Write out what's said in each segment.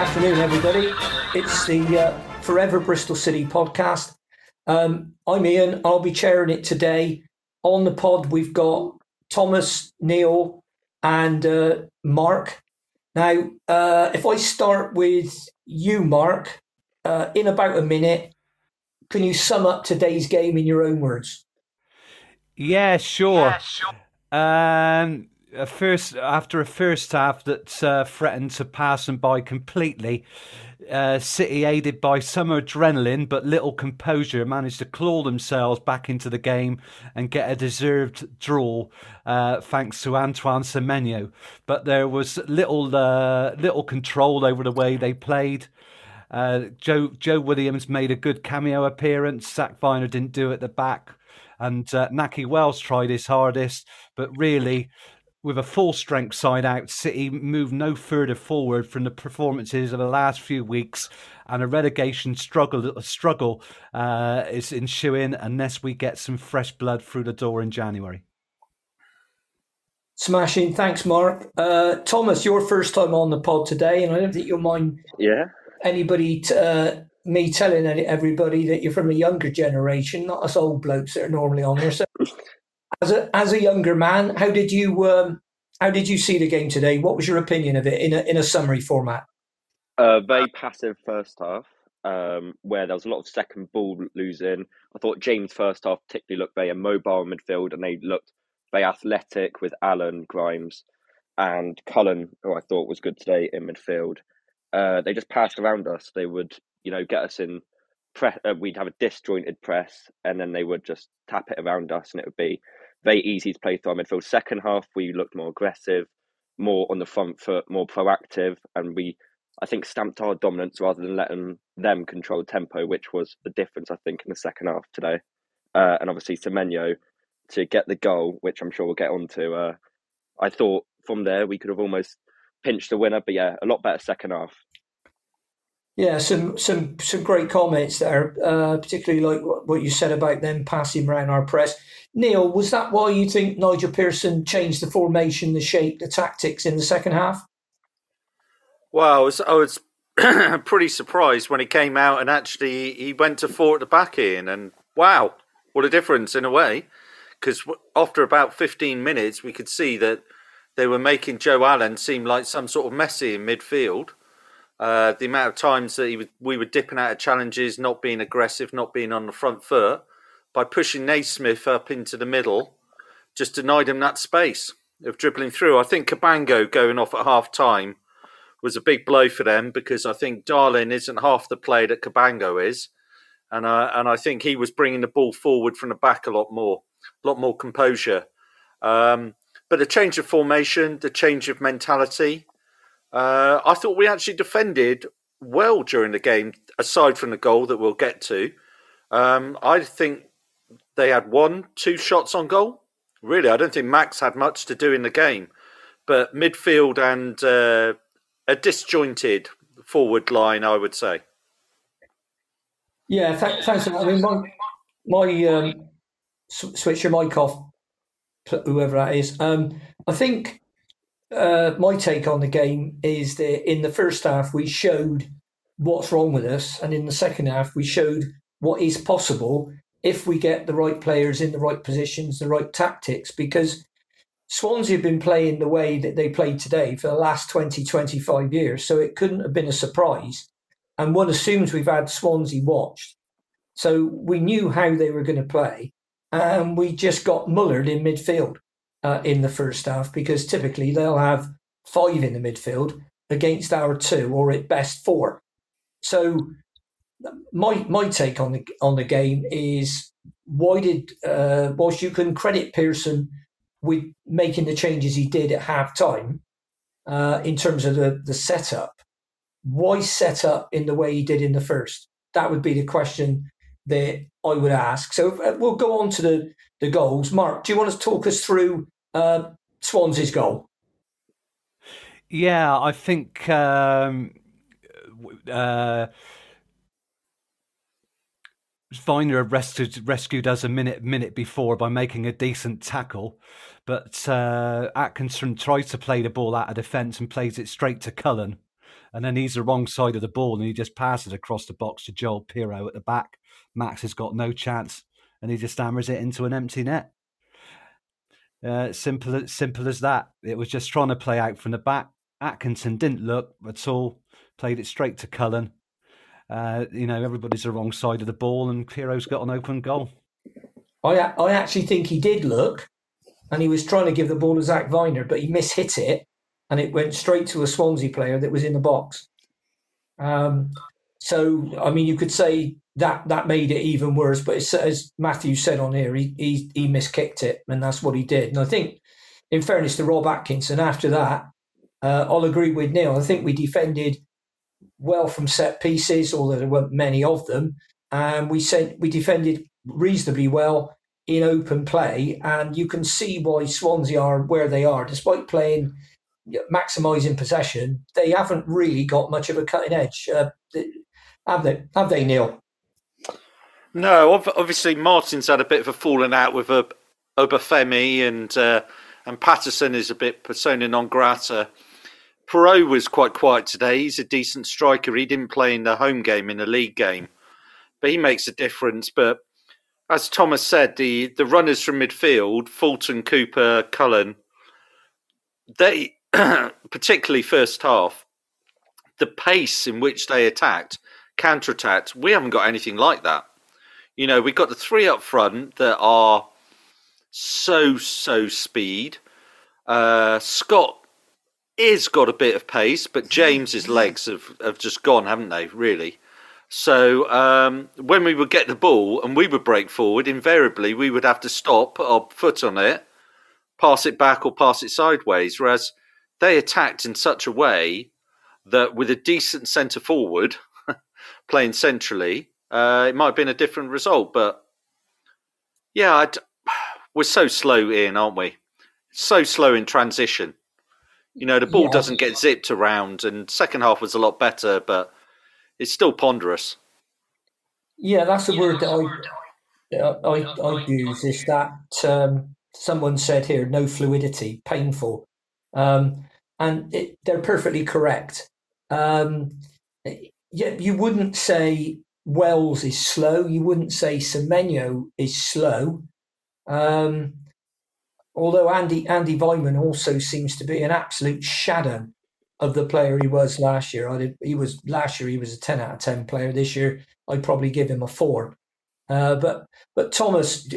Okay, well, good afternoon, everybody. It's the uh, Forever Bristol City podcast. Um, I'm Ian. I'll be chairing it today. On the pod, we've got Thomas, Neil, and uh, Mark. Now, uh, if I start with you, Mark, uh, in about a minute, can you sum up today's game in your own words? Yeah, sure. Yeah, sure. Um, a first after a first half that uh, threatened to pass them by completely. Uh, City, aided by some adrenaline but little composure, managed to claw themselves back into the game and get a deserved draw, uh, thanks to Antoine Semenyo. But there was little uh, little control over the way they played. Uh, Joe Joe Williams made a good cameo appearance. Zak Vyner didn't do at the back, and uh, Nahki Wells tried his hardest, but really with a full strength side out, City moved no further forward from the performances of the last few weeks, and a relegation struggle struggle uh, is ensuing unless we get some fresh blood through the door in January. Smashing, thanks, Mark. Uh, Thomas, your first time on the pod today, and I don't think you'll mind. Yeah. Anybody, t- uh, me telling everybody that you're from a younger generation, not us old blokes that are normally on here. So as a as a younger man, how did you um, how did you see the game today? What was your opinion of it in a in a summary format? Uh, very passive first half, um, where there was a lot of second ball losing. I thought James first half particularly looked very immobile in midfield, and they looked very athletic with Allen, Grimes, and Cullen, who I thought was good today in midfield. Uh, they just passed around us. They would, you know, get us in. Pre- uh, we'd have a disjointed press, and then they would just tap it around us, and it would be very easy to play through our midfield. Second half, we looked more aggressive, more on the front foot, more proactive, and we, I think, stamped our dominance rather than letting them control tempo, which was the difference, I think, in the second half today. Uh, and obviously, Semenyo to get the goal, which I'm sure we'll get onto. Uh, I thought from there we could have almost pinched the winner, but yeah, a lot better second half. Yeah, some some some great comments there, uh, particularly like what, you said about them passing around our press. Neil, was that why you think Nigel Pearson changed the formation, the shape, the tactics in the second half? Well, I was, I was pretty surprised when he came out and actually he went to four at the back in, and wow, what a difference in a way. Because after about 15 minutes, we could see that they were making Joe Allen seem like some sort of Messi in midfield uh, the amount of times that we were dipping out of challenges, not being aggressive, not being on the front foot, by pushing Naismith up into the middle, just denied him that space of dribbling through. I think Cabango going off at half time was a big blow for them because I think Darling isn't half the player that Cabango is. And, uh, and I think he was bringing the ball forward from the back a lot more, a lot more composure. Um, but the change of formation, the change of mentality, uh, I thought we actually defended well during the game, aside from the goal that we'll get to. Um, I think they had one, two shots on goal. Really, I don't think Max had much to do in the game, but midfield and uh, a disjointed forward line, I would say. Yeah, th- thanks. I mean, my, my um, switch your mic off, whoever that is. Um, I think uh, my take on the game is that in the first half we showed what's wrong with us, and in the second half we showed what is possible if we get the right players in the right positions, the right tactics. Because Swansea have been playing the way that they played today for the last 20, 25 years, so it couldn't have been a surprise. And one assumes we've had Swansea watched. So we knew how they were going to play, and we just got mullered in midfield uh, in the first half because typically they'll have five in the midfield against our two or at best four. So my my take on the on the game is why did uh, whilst you can credit Pearson with making the changes he did at half time uh, in terms of the, the setup, why set up in the way he did in the first? That would be the question that I would ask. So uh, we'll go on to the, the goals. Mark, do you want to talk us through uh, Swansea's goal? Yeah, I think um, uh, Vyner rescued, rescued us a minute minute before by making a decent tackle, but uh, Atkinson tries to play the ball out of defence and plays it straight to Cullen and then he's the wrong side of the ball, and he just passes across the box to Joel Piroe at the back. Max has got no chance, and he just hammers it into an empty net. Uh, simple, simple as that. It was just trying to play out from the back. Atkinson didn't look at all. Played it straight to Cullen. Uh, you know, everybody's the wrong side of the ball, and Piroe's got an open goal. I I actually think he did look, and he was trying to give the ball to Zak Vyner, but he mishit it, and it went straight to a Swansea player that was in the box. Um, so, I mean, you could say that that made it even worse. But as Matthew said on here, he he, he miskicked it, and that's what he did. And I think, in fairness to Rob Atkinson, after that, uh, I'll agree with Neil. I think we defended well from set pieces, although there weren't many of them, and we said we defended reasonably well in open play, and you can see why Swansea are where they are, despite playing maximising possession. They haven't really got much of a cutting edge, uh, have they? Have they, Neil? No, obviously Martin's had a bit of a falling out with Obafemi, and uh, and Paterson is a bit persona non grata. Piroe was quite quiet today. He's a decent striker. He didn't play in the home game in the league game, but he makes a difference. But as Thomas said, the, the runners from midfield, Fulton, Cooper, Cullen, they, particularly first half, the pace in which they attacked, counter attacked, we haven't got anything like that. You know, we've got the three up front that are so, so speed. Uh, Scott is got a bit of pace, but James's legs have, have just gone, haven't they, really? So um, when we would get the ball and we would break forward, invariably we would have to stop, put our foot on it, pass it back or pass it sideways. Whereas they attacked in such a way that with a decent centre forward playing centrally, uh, it might have been a different result. But yeah, I'd, we're so slow in, aren't we? So slow in transition. You know, the ball yeah. doesn't get zipped around, and second half was a lot better, but it's still ponderous. Yeah, that's the word that I, I, I use is that um, someone said here, no fluidity, painful. Um, and it, they're perfectly correct. Um, yeah, you wouldn't say Wells is slow. You wouldn't say Semenyo is slow. Um, although Andy Andy Weimann also seems to be an absolute shadow of the player he was last year. I did, he was last year he was a ten out of ten player. This year I'd probably give him a four. Uh, but but Thomas,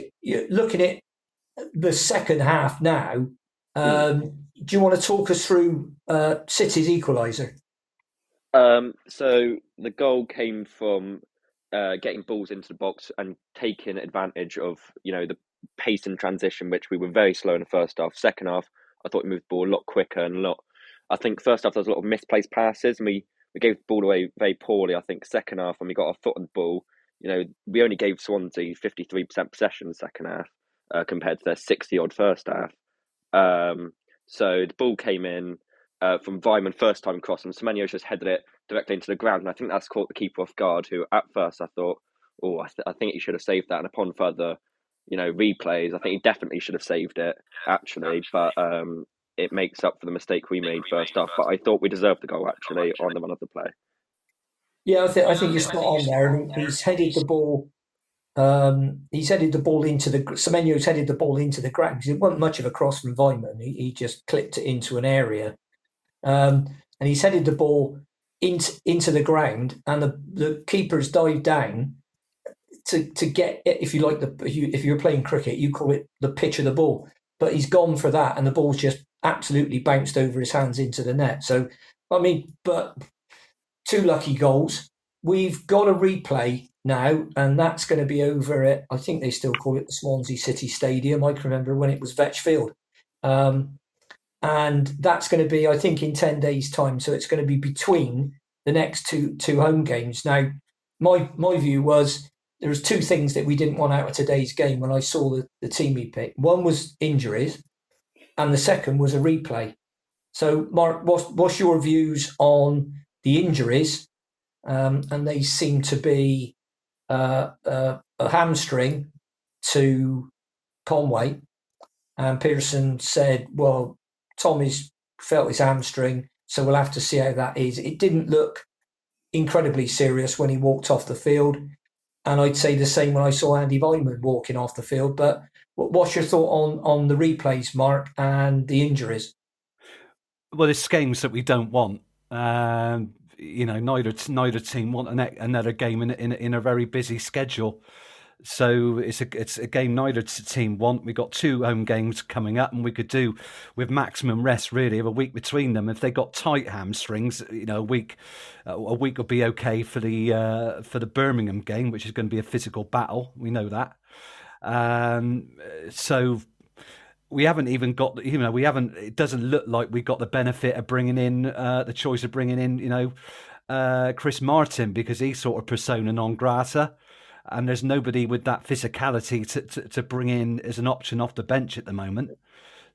looking at the second half now, um, do you want to talk us through uh, City's equaliser? Um, so the goal came from uh, getting balls into the box and taking advantage of you know the pace and transition, which we were very slow in the first half. Second half, I thought we moved the ball a lot quicker and a lot I think first half there was a lot of misplaced passes and we, we gave the ball away very poorly. I think second half when we got our foot on the ball, you know, we only gave Swansea 53% possession in the second half uh, compared to their 60 odd first half. Um, so the ball came in uh, from Weimann first time cross and Semenyo just headed it directly into the ground. And I think that's caught the keeper off guard, who at first I thought, oh, I, th- I think he should have saved that. And upon further, you know, replays, I think he definitely should have saved it actually. But um, it makes up for the mistake we made first off. But I thought we deserved the goal actually on the run of the play. Yeah, I think I think you're spot on there. And He's headed the ball. Um, he's headed the ball into the Semenyo's headed the ball into the ground because it wasn't much of a cross from Weimann. He, he just clipped it into an area, um, and he's headed the ball into into the ground, and the the keeper's dived down to to get it, if you like the if, you, if you're playing cricket, you call it the pitch of the ball. But he's gone for that, and the ball's just absolutely bounced over his hands into the net. So, I mean, but two lucky goals. We've got a replay now, and that's going to be over at, I think they still call it the Swansea City Stadium. I can remember when it was Vetch Field. Um, and that's going to be, I think, in 10 days' time. So it's going to be between the next two two home games. Now, my my view was there was two things that we didn't want out of today's game when I saw the, the team he picked. One was injuries, and the second was a replay. So, Mark, what's, what's your views on the injuries? Um, and they seem to be uh, uh, a hamstring to Conway. And Pearson said, well, Tommy's felt his hamstring, So we'll have to see how that is. It didn't look incredibly serious when he walked off the field. And I'd say the same when I saw Andy Weimann walking off the field. But what's your thought on, on the replays, Mark, and the injuries? Well, it's games that we don't want. Um, you know, neither neither team want another game in in, in a very busy schedule. So it's a it's a game neither team want. We've got two home games coming up, and we could do with maximum rest really of a week between them. If they got tight hamstrings, you know, a week uh, a week would be okay for the uh, for the Birmingham game, which is going to be a physical battle. We know that. Um, so we haven't even got you know we haven't it doesn't look like we got the benefit of bringing in uh, the choice of bringing in you know uh, Chris Martin because he's sort of persona non grata and there's nobody with that physicality to, to, to bring in as an option off the bench at the moment.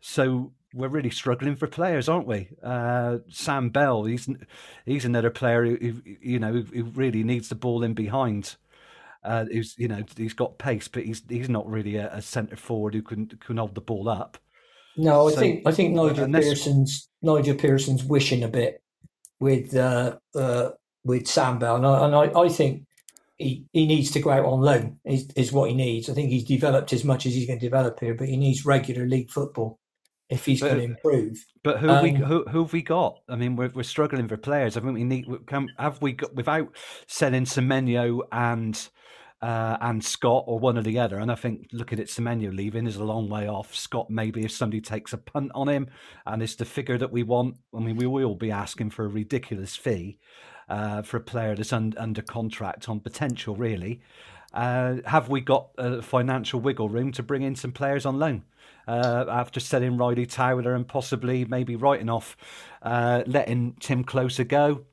So we're really struggling for players, aren't we? Uh, Sam Bell, he's he's another player who, you know who really needs the ball in behind. Uh, who's you know he's got pace, but he's he's not really a, a centre forward who can can hold the ball up. No, I so, think I think Nigel Pearson's Nigel Pearson's wishing a bit with uh, uh, with Sam Bell, and I, and I, I think he, he needs to go out on loan is, is what he needs. I think he's developed as much as he's going to develop here, but he needs regular league football if he's but, going to improve. But who um, we who, who have we got? I mean, we're we're struggling for players. I think we need. Can, have we got without selling Semenyo and uh, and Scott or one or the other? And I think looking at Semenyo leaving is a long way off. Scott maybe if somebody takes a punt on him and it's the figure that we want. I mean, we will be asking for a ridiculous fee uh, for a player that's un- under contract on potential, really. Uh, have we got financial wiggle room to bring in some players on loan? Uh, after selling Riley Towler and possibly maybe writing off, uh, letting Timm Klose go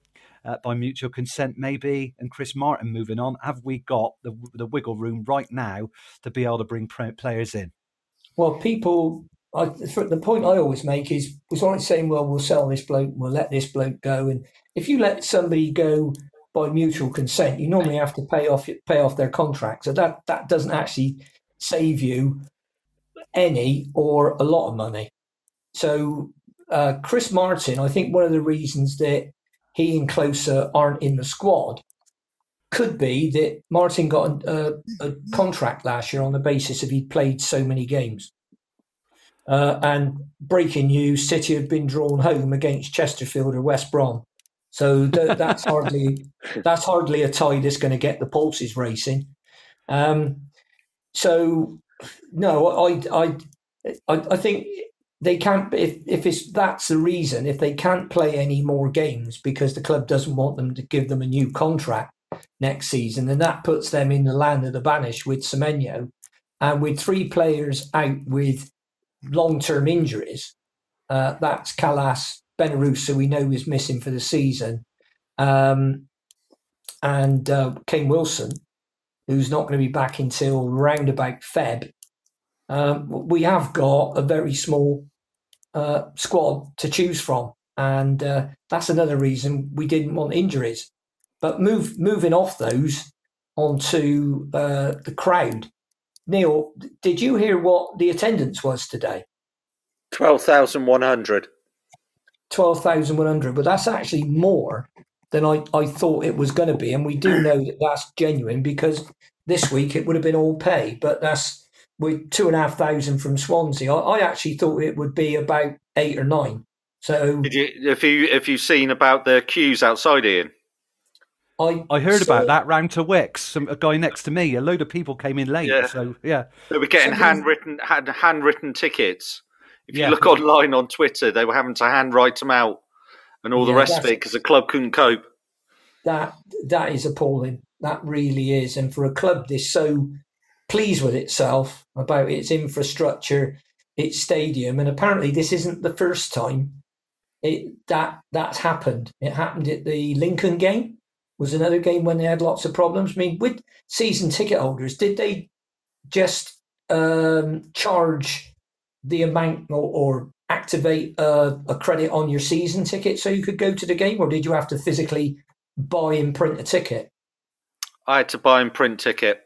uh, by mutual consent, maybe, and Chris Martin moving on. Have we got the, the wiggle room right now to be able to bring players in? Well, people I, the point I always make is was always saying, well, we'll sell this bloke, we'll let this bloke go, and if you let somebody go by mutual consent, you normally have to pay off pay off their contract. So that that doesn't actually save you any or a lot of money. So uh, Chris Martin, I think one of the reasons that he and Klose aren't in the squad could be that Martin got a, a contract last year on the basis of he'd played so many games. Uh, and breaking news: City have been drawn home against Chesterfield or West Brom. So th- that's hardly that's hardly a tie that's going to get the pulses racing. Um, so no, I, I I I think they can't if if it's that's the reason if they can't play any more games because the club doesn't want them to give them a new contract next season, then that puts them in the land of the banished with Semenyo, and with three players out with long term injuries. Uh, that's Kalas, Benarous, who we know is missing for the season, um, and uh, Kane Wilson, who's not going to be back until round about Feb. Um, we have got a very small uh, squad to choose from, and uh, that's another reason we didn't want injuries. But move, moving off those onto uh, the crowd. Neil, did you hear what the attendance was today? 12,100. 12,100, but that's actually more than I, I thought it was going to be. And we do know that that's genuine because this week it would have been all pay, but that's with two and a half thousand from Swansea. I, I actually thought it would be about eight or nine. So, Did you, if you if you've seen about the queues outside, Ian? I, I heard saw, about that round to Wicks. Some, a guy next to me, a load of people came in late. Yeah. So yeah, they were getting handwritten hand, handwritten tickets. If yeah. you look online on Twitter, they were having to handwrite them out and all yeah, the rest of it because the club couldn't cope. That that is appalling. That really is. And for a club that's so pleased with itself about its infrastructure, its stadium, and apparently this isn't the first time it that that's happened. It happened at the Lincoln game. Was another game when they had lots of problems. I mean, with season ticket holders, did they just um, charge the amount or, or activate a, a, credit on your season ticket so you could go to the game, or did you have to physically buy and print a ticket? I had to buy and print ticket.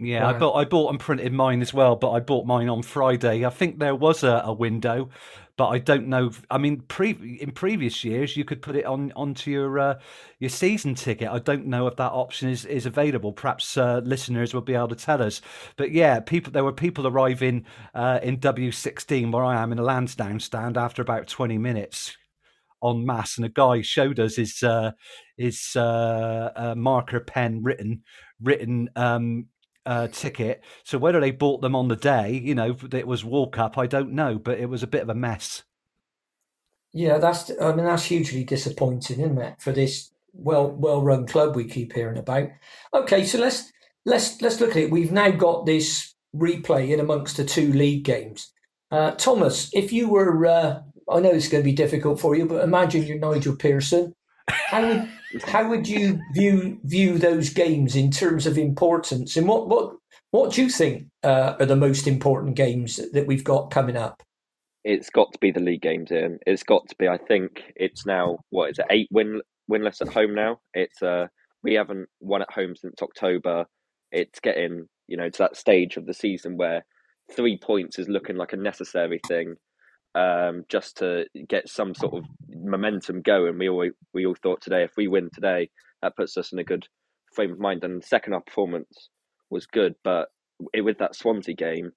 Yeah, I bought I bought and printed mine as well, but I bought mine on Friday. I think there was a, a window, but I don't know. I mean, pre- in previous years, you could put it on onto your uh, your season ticket. I don't know if that option is, is available. Perhaps uh, listeners will be able to tell us. But yeah, people there were people arriving uh, in W16 where I am in a Lansdown stand after about 20 minutes en masse, and a guy showed us his uh, his uh, uh, marker pen written written um, uh, ticket. So whether they bought them on the day, you know, it was walk up, I don't know, but it was a bit of a mess. Yeah, that's I mean that's hugely disappointing, isn't it, for this well well run club we keep hearing about. Okay, so let's let's let's look at it. We've now got this replay in amongst the two league games. Uh, Thomas, if you were, uh, I know it's going to be difficult for you, but imagine you're Nigel Pearson. How would how would you view view those games in terms of importance? And what what what do you think uh, are the most important games that we've got coming up? It's got to be the league games, Ian. It's got to be. I think it's now what is it? Eight win winless at home now. It's uh we haven't won at home since October. It's getting you know to that stage of the season where three points is looking like a necessary thing um, just to get some sort of momentum going. We all we all thought today, if we win today, that puts us in a good frame of mind. And the second half performance was good, but it, with that Swansea game,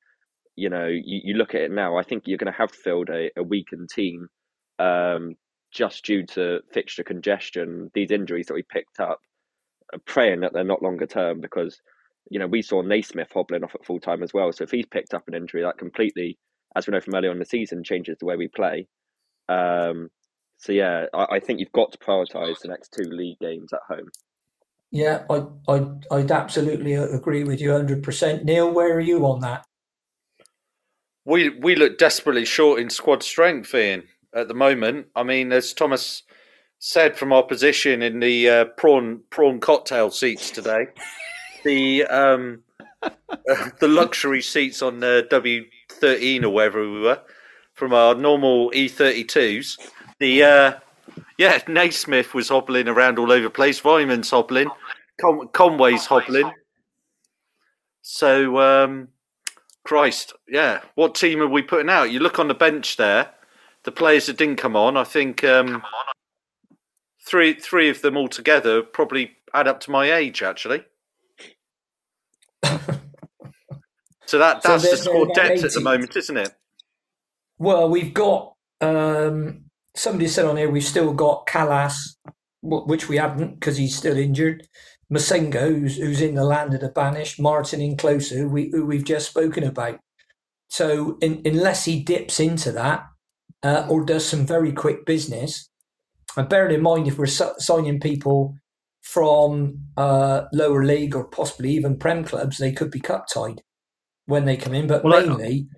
you know, you, you look at it now. I think you're going to have to field a, a weakened team um, just due to fixture congestion. These injuries that we picked up, praying that they're not longer term because you know we saw Naismith hobbling off at full time as well. So if he's picked up an injury, that completely as we know from earlier on in the season, changes the way we play. Um, so yeah, I, I, think you've got to prioritise the next two league games at home. Yeah, I I I'd absolutely agree with you hundred percent. Neil, where are you on that? We we look desperately short in squad strength, Ian, at the moment. I mean, as Thomas said from our position in the uh, prawn prawn cocktail seats today, the um, uh, the luxury seats on the W 13 or wherever we were from our normal E32s. The uh, yeah, Naismith was hobbling around all over the place. Weimann's hobbling, Con- Conway's hobbling. So, um, Christ, yeah. What team are we putting out? You look on the bench there. The players that didn't come on, I think um, three three of them altogether probably add up to my age, actually. So that that's so the score depth at the moment, isn't it? Well, we've got um, somebody said on here we've still got Kalas, which we haven't because he's still injured. Massengo, who's, who's in the land of the banished, Martin and Klose, who, we, who we've just spoken about. So, in, unless he dips into that uh, or does some very quick business, and bearing in mind if we're signing people from uh, lower league or possibly even Prem clubs, they could be cup tied when they come in, but well, mainly I,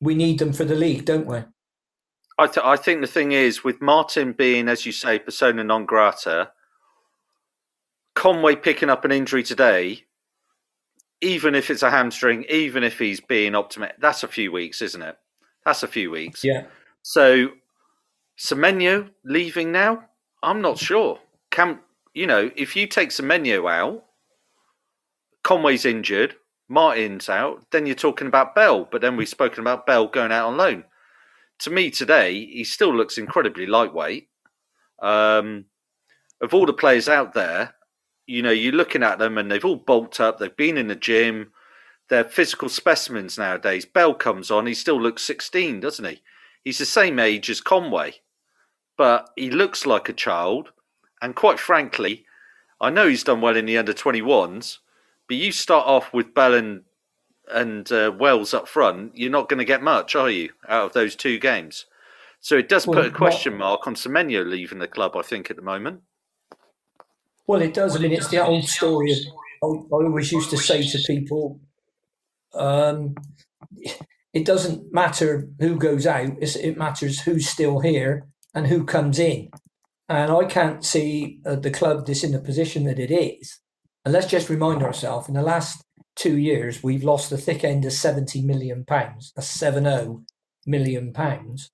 we need them for the league, don't we? I, th- I think the thing is with Martin being, as you say, persona non grata, Conway picking up an injury today, even if it's a hamstring, even if he's being optimistic, that's a few weeks, isn't it? That's a few weeks. Yeah. So Semenyo leaving now? I'm not sure. Can you know if you take Semenyo out, Conway's injured. Martin's out, then you're talking about Bell. But then we've spoken about Bell going out on loan. To me today, he still looks incredibly lightweight. Um, of all the players out there, you know, you're looking at them and they've all bulked up. They've been in the gym. They're physical specimens nowadays. Bell comes on, he still looks 16, doesn't he? He's the same age as Conway, but he looks like a child. And quite frankly, I know he's done well in the under 21s, but you start off with Bell and, and uh, Wells up front, you're not going to get much, are you, out of those two games? So it does well, put a question mark on Semenyo leaving the club, I think, at the moment. Well, it does. I mean, it's the old story. I always used to say to people, um, it doesn't matter who goes out, it matters who's still here and who comes in. And I can't see uh, the club this in the position that it is and let's just remind ourselves in the last two years, we've lost the thick end of 70 million pounds, a 70 million pounds.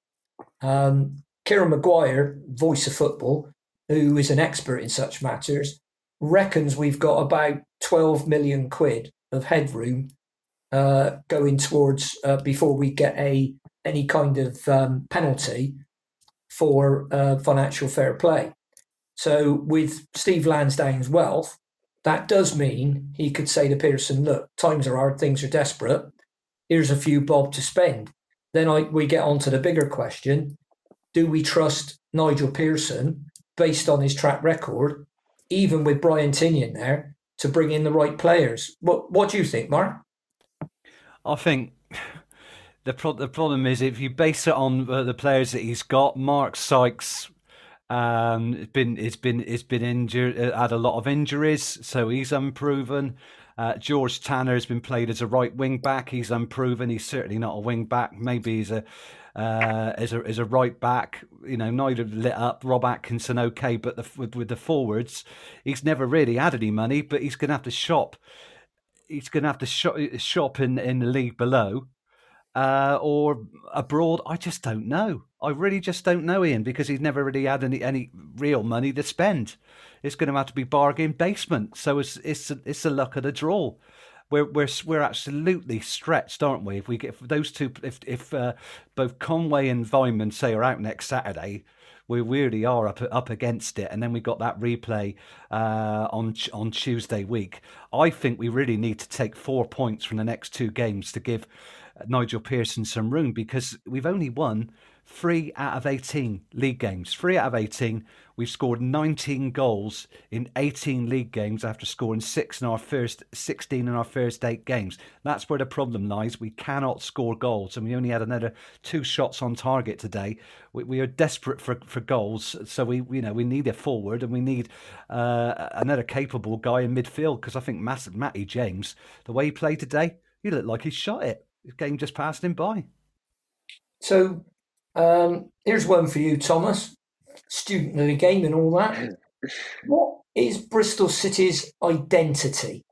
Um, Kieran Maguire, Price of Football, who is an expert in such matters, reckons we've got about 12 million quid of headroom uh, going towards uh, before we get a any kind of um, penalty for uh, financial fair play. So with Steve Lansdown's wealth, that does mean he could say to Pearson, "Look, times are hard, things are desperate. Here's a few bob to spend." Then I, we get on to the bigger question: Do we trust Nigel Pearson based on his track record, even with Brian Tinnion there, to bring in the right players? What What do you think, Mark? I think the pro- the problem is if you base it on uh, the players that he's got, Mark Sykes um, it's been it's been it's been injured, uh, had a lot of injuries, so he's unproven. Uh, George Tanner has been played as a right wing back. He's unproven. He's certainly not a wing back. Maybe he's a uh, as a as a right back. You know, neither lit up. Rob Atkinson, okay, but the, with, with the forwards, he's never really had any money. But he's going to have to shop. He's going to have to shop, shop in in the league below uh, or abroad. I just don't know. I really just don't know, Ian, because he's never really had any any real money to spend. It's going to have to be bargain basement. So it's it's it's a luck of the draw. We're we're we're absolutely stretched, aren't we? If we get if those two, if if uh, both Conway and Weimann say are out next Saturday, we really are up up against it. And then we got that replay uh, on on Tuesday week. I think we really need to take four points from the next two games to give Nigel Pearson some room because we've only won three out of 18 league games. Three out of 18. We've scored 19 goals in 18 league games after scoring six in our first 16 in our first eight games. That's where the problem lies. We cannot score goals, and we only had another two shots on target today. We, we are desperate for, for goals, so we you know we need a forward and we need uh, another capable guy in midfield because I think Matt, Matty James, the way he played today, he looked like he shot it. The game just passed him by. So um, here's one for you, Thomas, student of the game and all that. What is Bristol City's identity?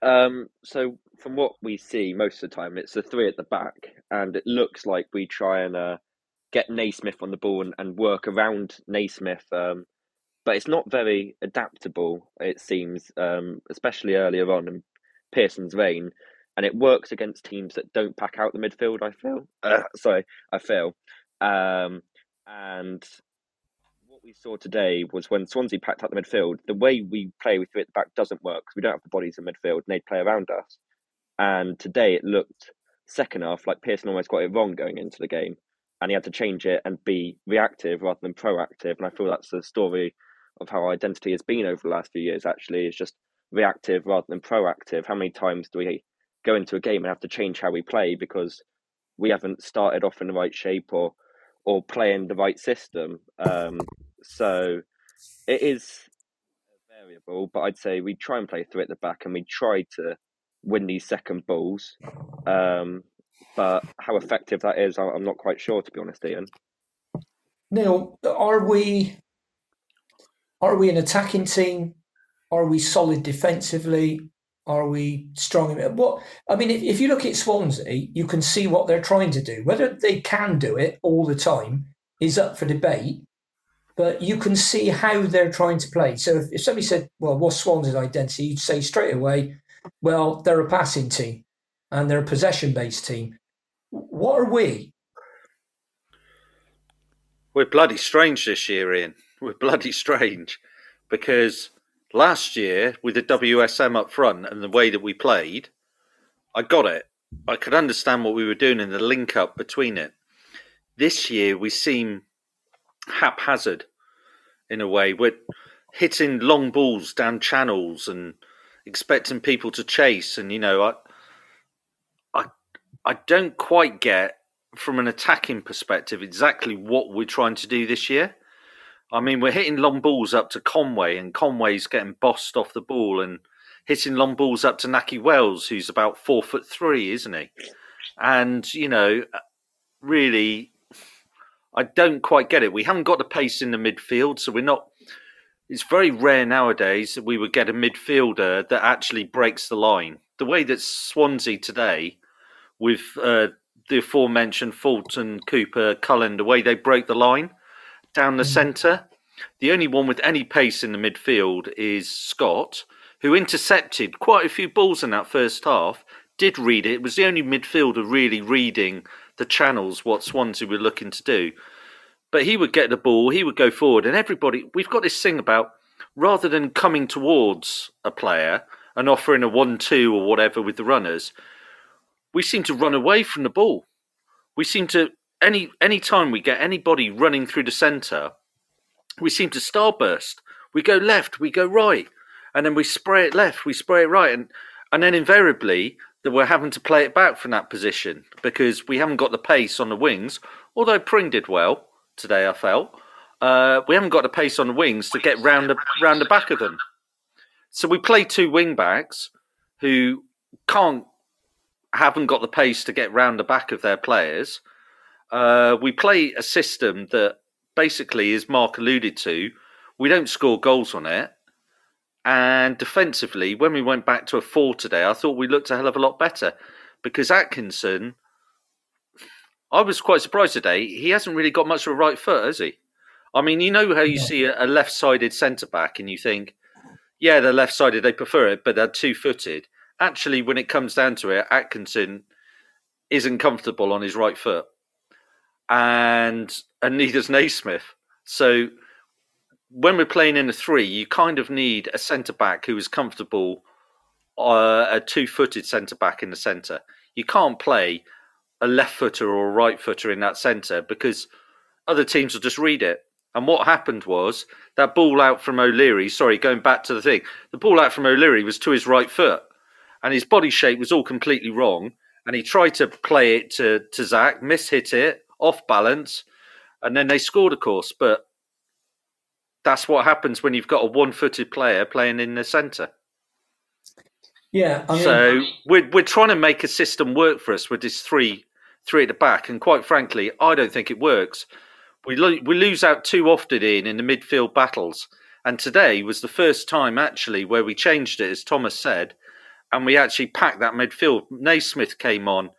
Um, so from what we see most of the time, it's the three at the back, and it looks like we try and uh, get Naismith on the ball and, and work around Naismith. Um, but it's not very adaptable, it seems, um, especially earlier on in Pearson's reign and it works against teams that don't pack out the midfield. I feel, uh, sorry, I feel, um, and what we saw today was when Swansea packed out the midfield. The way we play with at the back doesn't work because we don't have the bodies in midfield, and they play around us. And today it looked second half like Pearson almost got it wrong going into the game, and he had to change it and be reactive rather than proactive. And I feel that's the story of how our identity has been over the last few years. Actually, is just reactive rather than proactive. How many times do we go into a game and have to change how we play because we haven't started off in the right shape or or playing the right system. Um, so it is variable, but I'd say we try and play through at the back and we try to win these second balls. Um, but how effective that is, I'm not quite sure, to be honest, Ian. Neil, are we are we an attacking team? Are we solid defensively? Are we strong? In, what I mean, if, if you look at Swansea, you can see what they're trying to do. Whether they can do it all the time is up for debate, but you can see how they're trying to play. So if, if somebody said, "Well, what's Swansea's identity?" You'd say straight away, "Well, they're a passing team and they're a possession-based team." What are we? We're bloody strange this year, Ian. We're bloody strange because last year with the WSM up front and the way that we played, I got it. I could understand what we were doing in the link up between it. This year we seem haphazard in a way. We're hitting long balls down channels and expecting people to chase and you know I I I don't quite get from an attacking perspective exactly what we're trying to do this year. I mean, we're hitting long balls up to Conway, and Conway's getting bossed off the ball and hitting long balls up to Nahki Wells, who's about four foot three, isn't he? And, you know, really, I don't quite get it. We haven't got the pace in the midfield, so we're not. It's very rare nowadays that we would get a midfielder that actually breaks the line. The way that Swansea today, with uh, the aforementioned Fulton, Cooper, Cullen, the way they break the line down the mm. centre. The only one with any pace in the midfield is Scott, who intercepted quite a few balls in that first half, did read it. It was the only midfielder really reading the channels, what Swansea were looking to do. But he would get the ball, he would go forward, and everybody, we've got this thing about rather than coming towards a player and offering a 1 2 or whatever with the runners, we seem to run away from the ball. We seem to, any any time we get anybody running through the centre, we seem to starburst. We go left, we go right, and then we spray it left, we spray it right, and and then invariably that we're having to play it back from that position because we haven't got the pace on the wings. Although Pring did well today, I felt uh, we haven't got the pace on the wings to get round the round the back of them. So we play two wing backs who can't haven't got the pace to get round the back of their players. Uh, we play a system that basically, as Mark alluded to, we don't score goals on it. And defensively, when we went back to a four today, I thought we looked a hell of a lot better because Atkinson, I was quite surprised today. He hasn't really got much of a right foot, has he? I mean, you know how you see a, left sided centre back and you think, yeah, they're left sided, they prefer it, but they're two footed. Actually, when it comes down to it, Atkinson isn't comfortable on his right foot. And, and neither's Naismith. So when we're playing in a three, you kind of need a centre back who is comfortable, uh, a two footed centre back in the centre. You can't play a left footer or a right footer in that centre because other teams will just read it. And what happened was that ball out from O'Leary, sorry, going back to the thing, the ball out from O'Leary was to his right foot and his body shape was all completely wrong. And he tried to play it to, to Zak, mishit it, off balance, and then they scored, of course. But that's what happens when you've got a one-footed player playing in the centre. Yeah. I mean, so we're we're trying to make a system work for us with this three three at the back, and quite frankly, I don't think it works. We lo- we lose out too often in in the midfield battles, and today was the first time actually where we changed it, as Thomas said, and we actually packed that midfield. Naismith came on,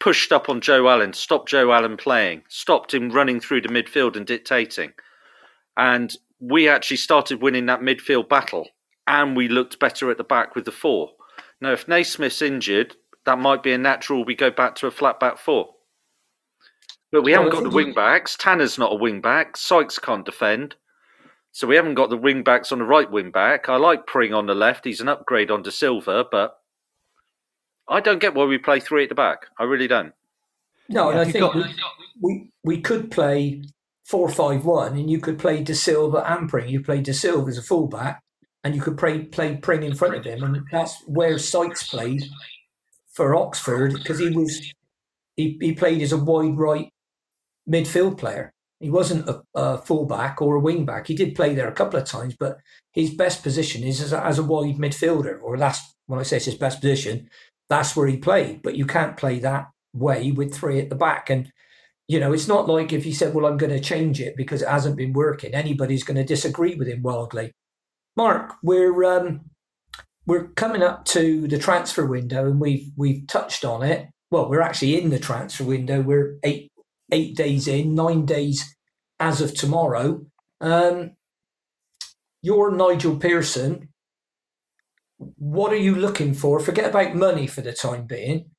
pushed up on Joe Allen, stopped Joe Allen playing, stopped him running through the midfield and dictating, and we actually started winning that midfield battle and we looked better at the back with the four. Now, if Naismith's injured, that might be a natural we go back to a flat back four. But we haven't got the wing backs. Tanner's not a wing back. Sykes can't defend. So we haven't got the wing backs on the right wing back. I like Pring on the left. He's an upgrade on Dasilva, but I don't get why we play three at the back. I really don't. No, and I think got... we, we, we could play four five one, and you could play Dasilva and Pring. You play Dasilva as a fullback, and you could play play Pring in front of him, and that's where Sykes played for Oxford because he was he, he played as a wide right midfield player. He wasn't a, a fullback or a wing back. He did play there a couple of times, but his best position is as a, as a wide midfielder, or that's when I say it's his best position. That's where he played, but you can't play that way with three at the back. And you know, it's not like if he said, "Well, I'm going to change it because it hasn't been working." Anybody's going to disagree with him wildly. Mark, we're um, we're coming up to the transfer window, and we've we've touched on it. Well, we're actually in the transfer window. We're eight eight days in, nine days as of tomorrow. Um, you're Nigel Pearson. What are you looking for? Forget about money for the time being.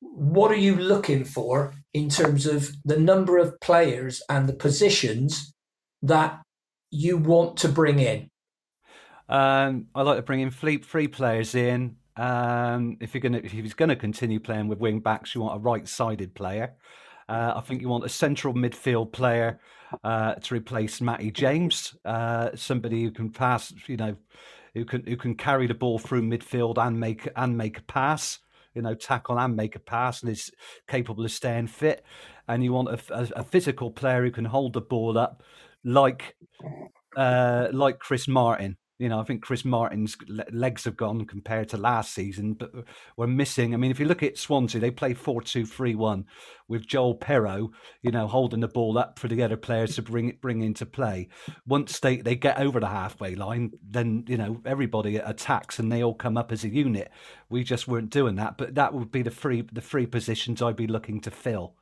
What are you looking for in terms of the number of players and the positions that you want to bring in? Um, I like to bring in three, three players in. Um, if you're gonna, if he's going to continue playing with wing backs, you want a right-sided player. Uh, I think you want a central midfield player uh, to replace Matty James, uh, somebody who can pass, you know, who can who can carry the ball through midfield and make and make a pass you know, tackle and make a pass and is capable of staying fit. And you want a, a, a physical player who can hold the ball up, like uh, like Chris Martin. You know, I think Chris Martin's legs have gone compared to last season, but uh, we're missing. I mean, if you look at Swansea, they play 4 2 3 1 with Joel Piroe, you know, holding the ball up for the other players to bring it bring into play. Once they, they get over the halfway line, then, you know, everybody attacks and they all come up as a unit. We just weren't doing that, but that would be the free the free positions I'd be looking to fill.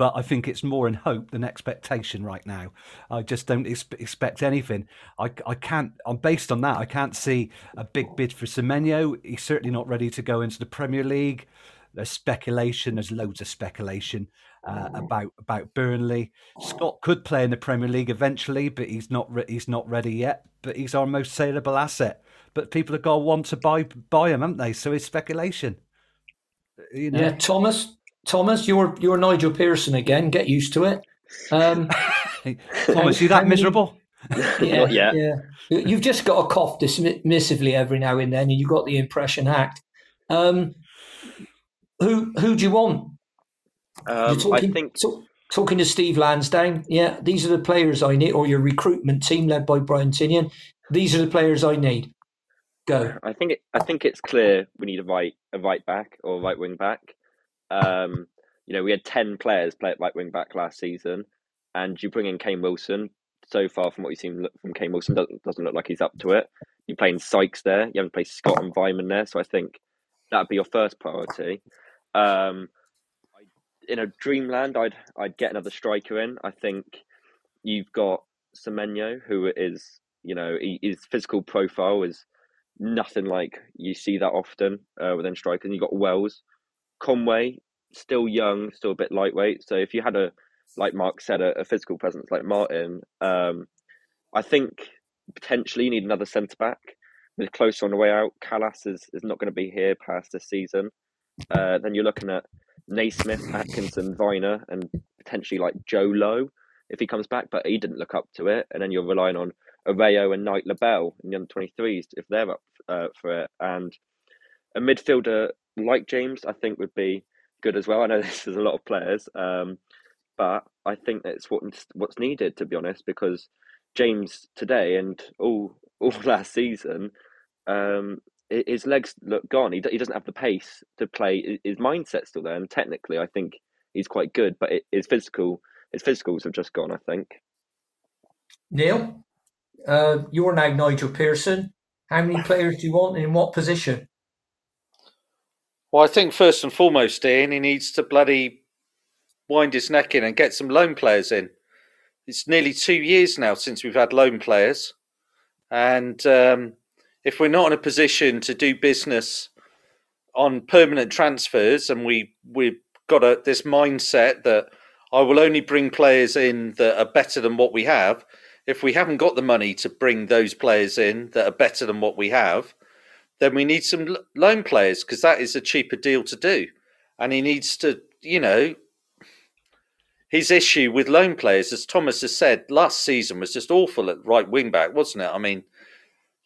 But I think it's more in hope than expectation right now. I just don't ex- expect anything. I, I can't. I'm based on that. I can't see a big bid for Semenyo. He's certainly not ready to go into the Premier League. There's speculation. There's loads of speculation uh, about about Burnley. Scott could play in the Premier League eventually, but he's not re- he's not ready yet. But he's our most saleable asset. But people have got to want to buy buy him, haven't they? So it's speculation. You know? Yeah, Thomas. Thomas, you're you're Nigel Pearson again. Get used to it. Um, Thomas, you that miserable? yeah, yeah. You've just got a cough dismissively every now and then, and you've got the impression act. Um, who who do you want? Um, talking, I think talk, talking to Steve Lansdown. Yeah, these are the players I need, or your recruitment team led by Brian Tinnion. These are the players I need. Go. I think it, I think it's clear we need a right a right back or right wing back. Um, you know, we had ten players play at right wing back last season, and you bring in Kane Wilson. So far, from what you've seen from Kane Wilson, doesn't doesn't look like he's up to it. You're playing Sykes there. You haven't played Scott and Weimann there, so I think that'd be your first priority. Um, in a dreamland, I'd I'd get another striker in. I think you've got Semenyo, who is you know he, his physical profile is nothing like you see that often uh, within strikers. And you've got Wells, Conway, still young, still a bit lightweight. So if you had a like Mark said, a, a physical presence like Martin, um, I think potentially you need another centre back. With Klose on the way out, Kalas is, is not going to be here past this season. Uh, then you're looking at Naismith, Atkinson, Vyner, and potentially like Joe Low if he comes back, but he didn't look up to it. And then you're relying on Arroyo and Knight Labelle in the under 23s if they're up uh, for it. And a midfielder like James, I think, would be good as well. I know this is a lot of players, um, but I think that's what what's needed to be honest, because James today and all all last season um, his legs look gone. He, he doesn't have the pace to play. His mindset's still there, and technically, I think he's quite good. But it, his physical, his physicals have just gone. I think. Neil, uh, you're now Nigel Pearson. How many players do you want in what position? Well, I think first and foremost, Ian, he needs to bloody wind his neck in and get some loan players in. It's nearly two years now since we've had loan players, and um, if we're not in a position to do business on permanent transfers and we we've got a, this mindset that I will only bring players in that are better than what we have. If we haven't got the money to bring those players in that are better than what we have, then we need some loan players because that is a cheaper deal to do. And he needs to, you know, his issue with loan players, as Thomas has said, last season was just awful at right wing back, wasn't it? I mean,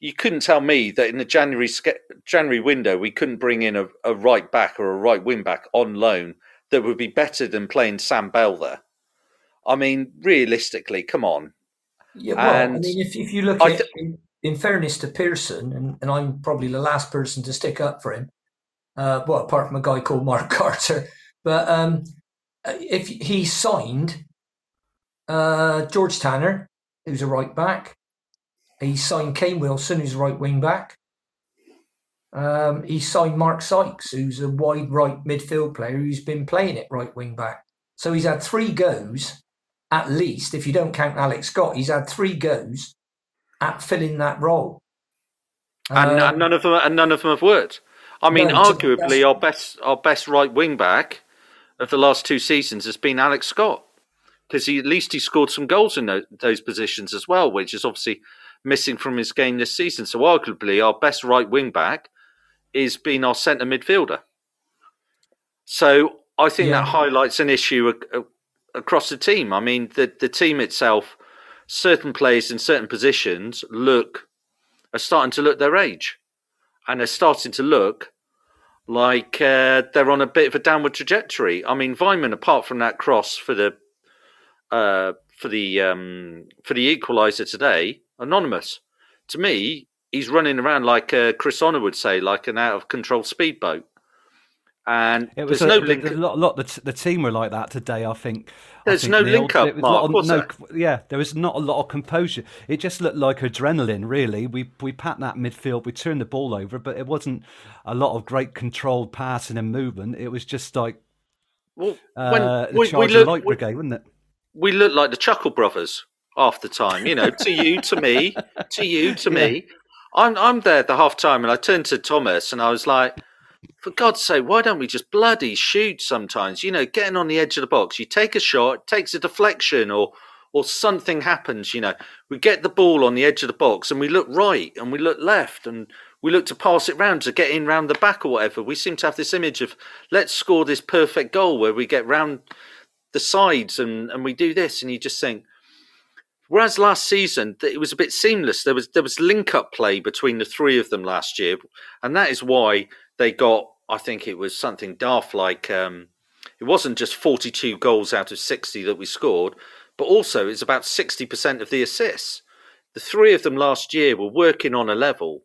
you couldn't tell me that in the January January window we couldn't bring in a, a right back or a right wing back on loan that would be better than playing Sam Bell there. I mean, realistically, come on. Yeah, well, and I mean, if, if you look at, in, in, fairness to Pearson, and, and I'm probably the last person to stick up for him, uh, well, apart from a guy called Mark Carter, but um, if he signed uh, George Tanner, who's a right back, he signed Kane Wilson, who's a right wing back. Um, he signed Mark Sykes, who's a wide right midfield player who's been playing it right wing back. So he's had three goes, at least, if you don't count Alex Scott, he's had three goes at filling that role. And, um, and none of them and none of them have worked. I mean, no, arguably our best our best right wing back of the last two seasons has been Alex Scott because he at least he scored some goals in those, those positions as well, which is obviously missing from his game this season. So arguably our best right wing back is being our centre midfielder. So I think yeah. that highlights an issue across the team. I mean, the the team itself, certain players in certain positions look are starting to look their age, and they're starting to look like uh, they're on a bit of a downward trajectory. I mean, Weimann, apart from that cross for the uh, for the um, for the equaliser today, anonymous. To me, he's running around like uh, Chris Honor would say, like an out of control speedboat. And it was a, no link. A lot, lot the, the, team were like that today. I think. There's I think no Neil, link up, Mark, of, no, Yeah, there was not a lot of composure. It just looked like adrenaline. Really, we we pat that midfield, we turned the ball over, but it wasn't a lot of great controlled passing and movement. It was just like Well, when uh, the we, we look, Light Brigade, wouldn't it? We look like the Chuckle Brothers half the time. You know, to you, to me, to you, to yeah. me. I'm I'm there at the half time, and I turned to Thomas, and I was like, "For God's sake, why don't we just bloody shoot sometimes? You know, getting on the edge of the box, you take a shot, takes a deflection, or or something happens. You know, we get the ball on the edge of the box, and we look right, and we look left, and we look to pass it round to get in round the back or whatever. We seem to have this image of let's score this perfect goal where we get round the sides and and we do this, and you just think Whereas last season it was a bit seamless. There was there was link up play between the three of them last year, and that is why they got. I think it was something daft like um, it wasn't just forty two goals out of sixty that we scored, but also it's about sixty percent of the assists. The three of them last year were working on a level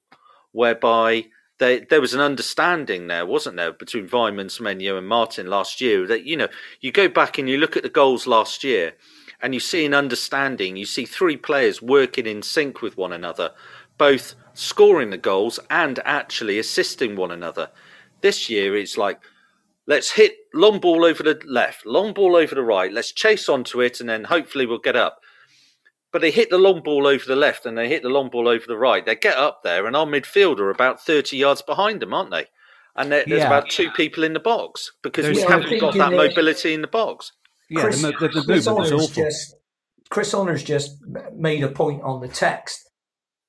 whereby they, there was an understanding there, wasn't there, between Weimann, Semenyo, and Martin last year. That you know, you go back and you look at the goals last year and you see an understanding. You see three players working in sync with one another, both scoring the goals and actually assisting one another. This year, it's like, let's hit long ball over the left, long ball over the right, let's chase onto it, and then hopefully we'll get up. But they hit the long ball over the left and they hit the long ball over the right. They get up there, and our midfield are about 30 yards behind them, aren't they? And there's yeah. about two people in the box because there's we haven't got that mobility in the box. Yeah, Chris, the, the, the Chris Honours just Chris Honours just made a point on the text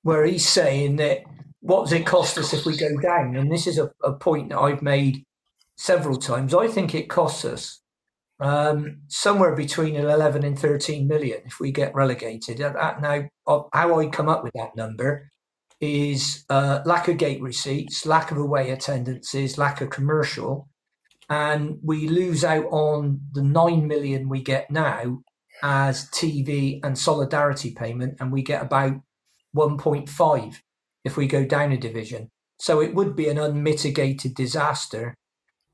where he's saying that what does it cost us if we go down? And this is a, a point that I've made several times. I think it costs us um, somewhere between 11 and 13 million if we get relegated. Now, uh, how I come up with that number is uh, lack of gate receipts, lack of away attendances, lack of commercial, and we lose out on the 9 million we get now as TV and solidarity payment, and we get about 1.5 if we go down a division. So it would be an unmitigated disaster.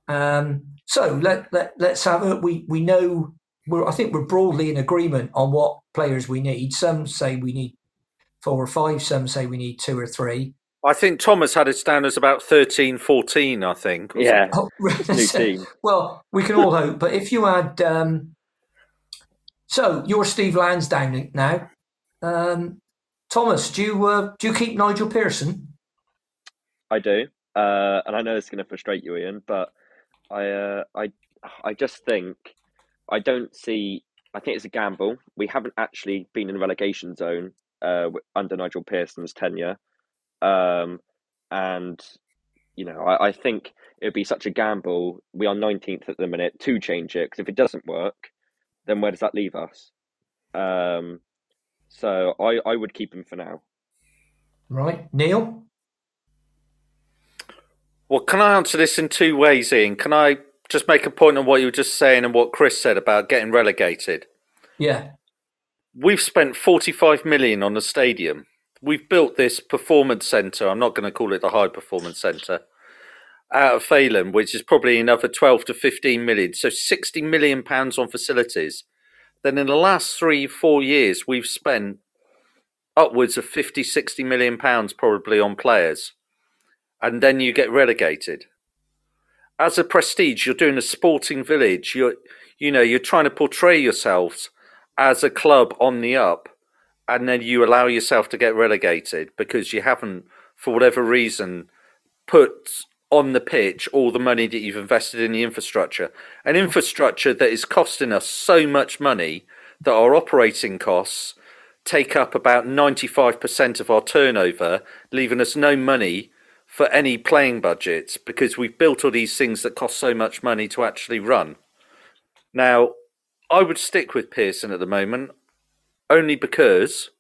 Um, so let, let, let's have it. We, we know, we're, I think we're broadly in agreement on what players we need. Some say we need four or five, some say we need two or three. I think Thomas had it down as about 13, 14, I think. Yeah. Oh, new team. Well, we can all hope. But if you had. Um, so you're Steve Lansdown now. Um, Thomas, do you, uh, do you keep Nigel Pearson? I do. Uh, and I know it's going to frustrate you, Ian, but I, uh, I, I just think I don't see. I think it's a gamble. We haven't actually been in the relegation zone uh, under Nigel Pearson's tenure. Um, and you know, I, I think it would be such a gamble. We are 19th at the minute to change it because if it doesn't work, then where does that leave us? Um, so I, I would keep him for now. Right, Neil. Well, can I answer this in two ways, Ian? Can I just make a point on what you were just saying and what Chris said about getting relegated? Yeah. We've spent 45 million on the stadium we've built this performance centre. I'm not going to call it the high performance centre out of Failand, which is probably another 12 to 15 million. So 60 million pounds on facilities. Then in the last three, four years, we've spent upwards of 50, 60 million pounds probably on players. And then you get relegated. As a prestige, you're doing a sporting village. You're, you know, you're trying to portray yourselves as a club on the up and then you allow yourself to get relegated because you haven't, for whatever reason, put on the pitch all the money that you've invested in the infrastructure. An infrastructure that is costing us so much money that our operating costs take up about 95% of our turnover, leaving us no money for any playing budgets because we've built all these things that cost so much money to actually run. Now, I would stick with Pearson at the moment only because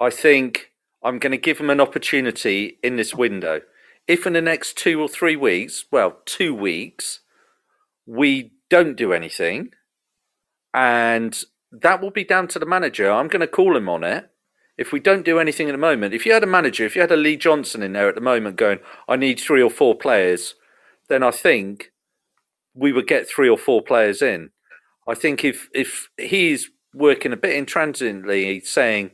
I think I'm going to give him an opportunity in this window. If in the next two or three weeks, well, two weeks, we don't do anything, and that will be down to the manager. I'm going to call him on it. If we don't do anything at the moment, if you had a manager, if you had a Lee Johnson in there at the moment going, I need three or four players, then I think we would get three or four players in. I think if if he's working a bit intransigently, saying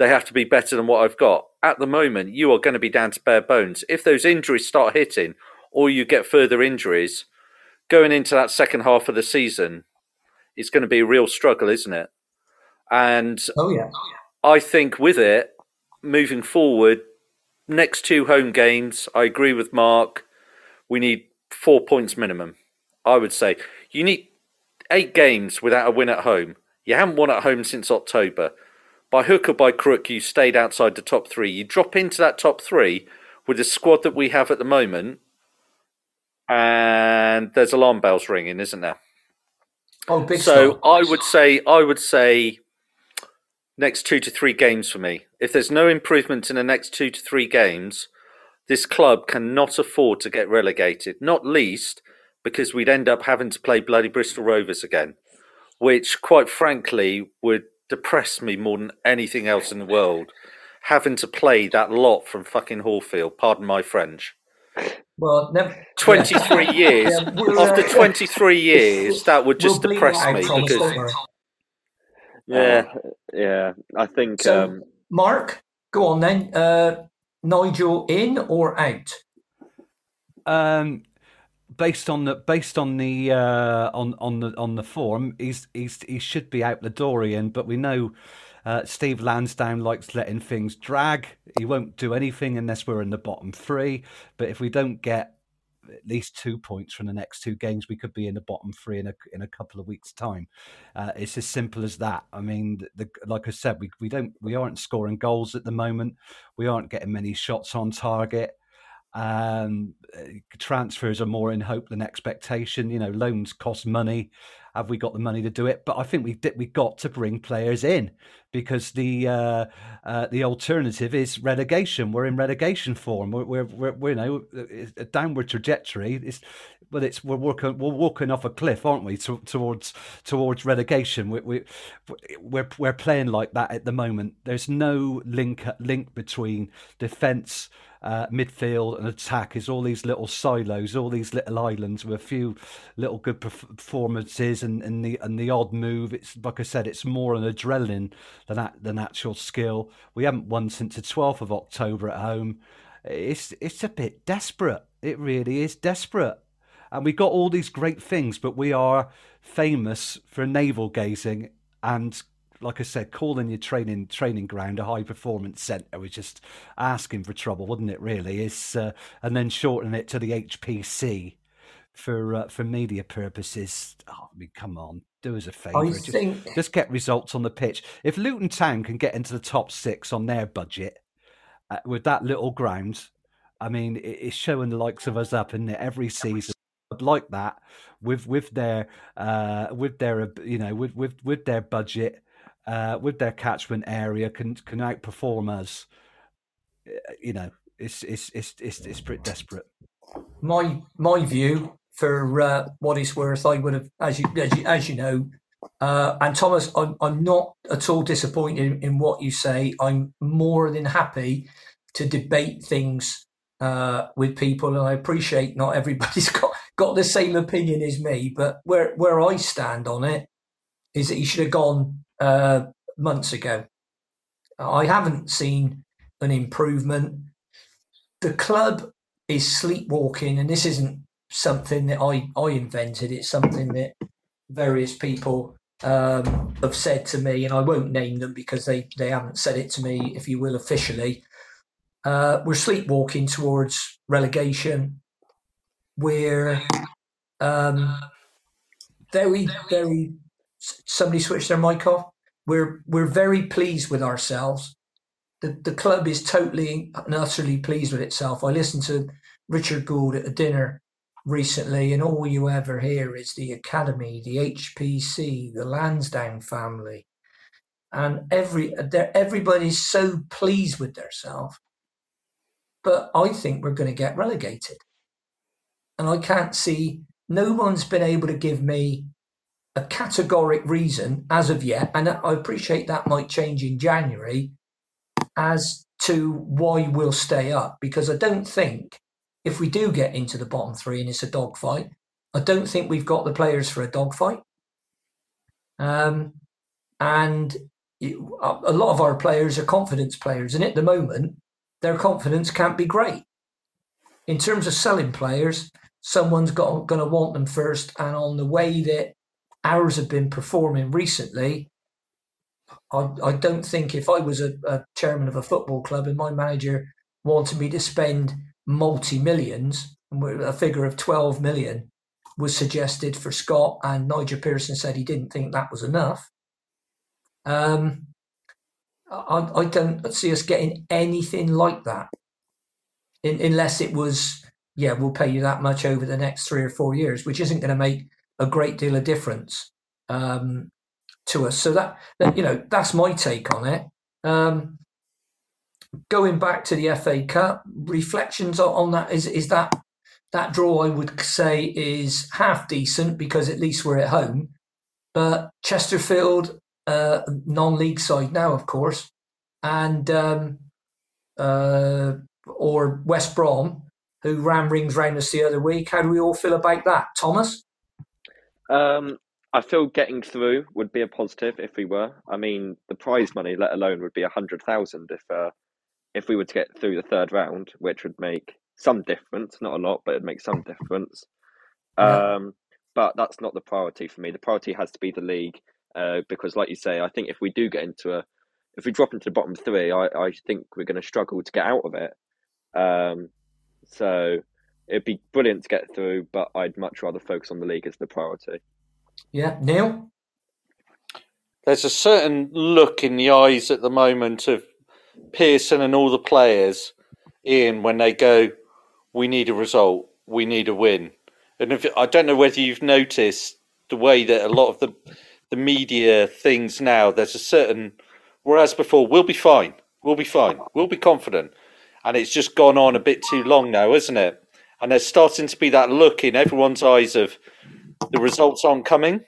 they have to be better than what I've got. At the moment, you are going to be down to bare bones. If those injuries start hitting, or you get further injuries, going into that second half of the season, it's going to be a real struggle, isn't it? And oh yeah, I think with it moving forward, next two home games, I agree with Mark. We need four points minimum. I would say you need eight games without a win at home. You haven't won at home since October. By hook or by crook, you stayed outside the top three. You drop into that top three with the squad that we have at the moment, and there's alarm bells ringing, isn't there? Oh, big so I would say I would say next two to three games for me. If there's no improvement in the next two to three games, this club cannot afford to get relegated. Not least because we'd end up having to play bloody Bristol Rovers again, which, quite frankly, would depress me more than anything else in the world. Having to play that lot from fucking Horfield, pardon my French. Well, never, 23 yeah. years. Yeah, After 23 years, that would just we'll depress me because. Yeah, yeah. I think. So, um, Mark, go on then. Uh, Nigel in or out? Um, based on the based on the uh, on on the on the form, he's he's he should be out the door, Ian. But we know uh, Steve Lansdown likes letting things drag. He won't do anything unless we're in the bottom three. But if we don't get at least two points from the next two games, we could be in the bottom three in a in a couple of weeks' time. Uh, it's as simple as that. I mean, the, like I said, we we don't we aren't scoring goals at the moment. We aren't getting many shots on target. Um, transfers are more in hope than expectation. You know, loans cost money. Have we got the money to do it? But I think we we got to bring players in because the uh, uh, the alternative is relegation. We're in relegation form. We're we're, we're, we're you know a downward trajectory. It's but it's we're walking we're walking off a cliff, aren't we? To, towards towards relegation. We, we we're we're playing like that at the moment. There's no link link between defence uh, midfield and attack is all these little silos, all these little islands with a few little good performances and, and the and the odd move. It's like I said, it's more an adrenaline than than actual skill. We haven't won since the twelfth of October at home. It's it's a bit desperate. It really is desperate. And we got all these great things, but we are famous for navel gazing and like I said, calling your training training ground a high performance centre was just asking for trouble, wasn't it? Really, is uh, and then shortening it to the HPC for uh, for media purposes. Oh, I mean, come on, do us a favour, just, think... just get results on the pitch. If Luton Town can get into the top six on their budget uh, with that little ground, I mean, it's showing the likes of us up in every season like that with with their uh with their you know with with with their budget uh, with their catchment area can can outperform us. Uh, you know, it's it's it's it's, it's pretty desperate. My my view for uh, what it's worth, I would have, as you as you, as you know, uh, and Thomas, I'm I'm not at all disappointed in, in, what you say. I'm more than happy to debate things uh, with people, and I appreciate not everybody's got got the same opinion as me. But where where I stand on it is that he should have gone uh, months ago. I haven't seen an improvement. The club is sleepwalking, and this isn't something that I, I invented. It's something that various people um, have said to me, and I won't name them because they, they haven't said it to me, if you will, officially. Uh, we're sleepwalking towards relegation. We're um, very, very somebody switched their mic off. We're we're very pleased with ourselves. The the club is totally and utterly pleased with itself. I listened to Richard Gould at a dinner recently, and all you ever hear is the academy, the HPC, the Lansdown family, and every everybody's so pleased with themselves. But I think we're going to get relegated, and I can't see. No one's been able to give me a categoric reason as of yet, and I appreciate that might change in January, as to why we'll stay up. Because I don't think if we do get into the bottom three and it's a dogfight, I don't think we've got the players for a dogfight. Um, and a lot of our players are confidence players, and at the moment, their confidence can't be great. In terms of selling players, someone's going to want them first. And on the way that ours have been performing recently, I, I don't think if I was a, a chairman of a football club and my manager wanted me to spend multi millions, a figure of 12 million was suggested for Scott, and Nigel Pearson said he didn't think that was enough. Um, I, I don't see us getting anything like that, in, unless it was, yeah, we'll pay you that much over the next three or four years, which isn't going to make a great deal of difference um, to us. So that, that, you know, that's my take on it. Um, going back to the FA Cup, reflections on that is is that that draw I would say is half decent because at least we're at home. But Chesterfield, uh, non-league side now, of course, and um, uh, or West Brom, who ran rings round us the other week. How do we all feel about that, Thomas? Um, I feel getting through would be a positive if we were. I mean, the prize money, let alone, would be a hundred thousand if uh, if we were to get through the third round, which would make some difference, not a lot, but it'd make some difference. Yeah. Um, but that's not the priority for me. The priority has to be the league uh, because, like you say, I think if we do get into a, if we drop into the bottom three, I, I think we're going to struggle to get out of it. Um, so it'd be brilliant to get through, but I'd much rather focus on the league as the priority. Yeah, Neil. There's a certain look in the eyes at the moment of Pearson and all the players, Ian, when they go, we need a result, we need a win. And if I don't know whether you've noticed the way that a lot of the the media things now, there's a certain whereas before we'll be fine, we'll be fine, we'll be confident, and it's just gone on a bit too long now, isn't it? And there's starting to be that look in everyone's eyes of the results aren't coming.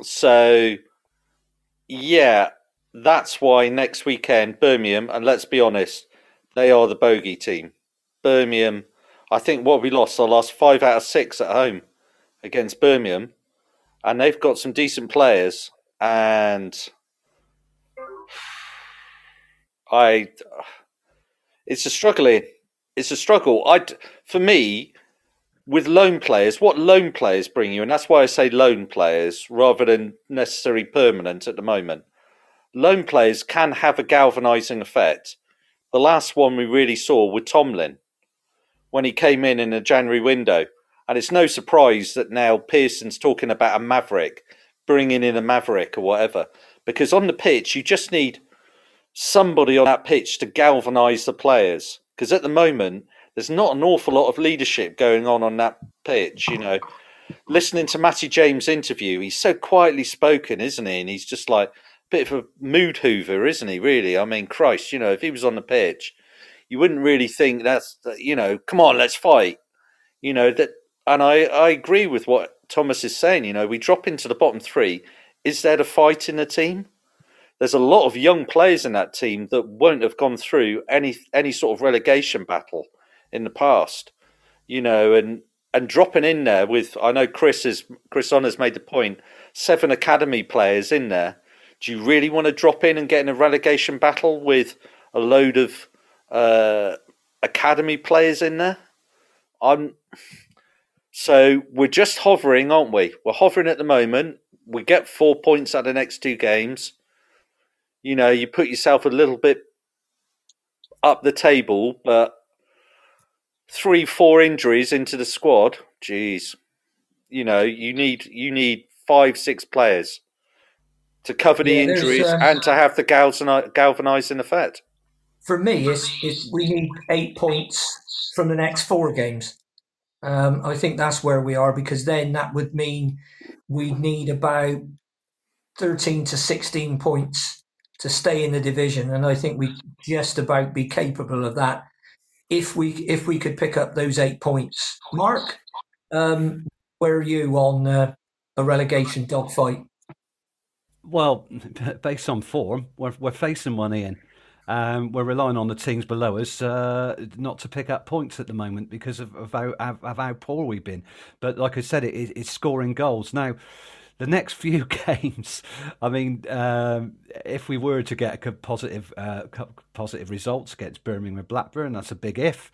So, yeah, that's why next weekend Birmingham, and let's be honest, they are the bogey team. Birmingham, I think what we lost, I lost five out of six at home against Birmingham, and they've got some decent players. And I, it's a struggling, it's a struggle. I, for me, with loan players, what loan players bring you, and that's why I say loan players rather than necessarily permanent at the moment. Loan players can have a galvanising effect. The last one we really saw with Tomlin when he came in in the January window. And it's no surprise that now Pearson's talking about a maverick, bringing in a maverick or whatever. Because on the pitch, you just need somebody on that pitch to galvanise the players. Because at the moment, there's not an awful lot of leadership going on on that pitch. You know, listening to Matty James' interview, he's so quietly spoken, isn't he? And he's just like a bit of a mood hoover, isn't he? Really, I mean, Christ, you know, if he was on the pitch, you wouldn't really think that's you know, come on, let's fight. You know that, and I I agree with what Thomas is saying. You know, we drop into the bottom three. Is there a fight in the team? There's a lot of young players in that team that won't have gone through any any sort of relegation battle in the past. You know, and and dropping in there with I know Chris is Chris On has made the point seven academy players in there. Do you really want to drop in and get in a relegation battle with a load of uh, academy players in there. I'm so we're just hovering, aren't we? We're hovering at the moment. We get four points out of the next two games. You know, you put yourself a little bit up the table, but three, four injuries into the squad. Jeez, you know, you need you need five, six players to cover the yeah, injuries um, and to have the galvanizing effect for me, it's, it's we need eight points from the next four games. Um, I think that's where we are because then that would mean we'd need about 13 to 16 points to stay in the division. And I think we just about be capable of that if we if we could pick up those eight points. Mark, um, where are you on uh, a relegation dogfight? Well, based on form, we're, we're facing one, Ian. Um, we're relying on the teams below us uh, not to pick up points at the moment because of, of, how, of, how, poor we've been. But like I said, it, it's scoring goals. Now, the next few games, I mean, um, if we were to get a positive uh, positive results against Birmingham Blackburn, that's a big if.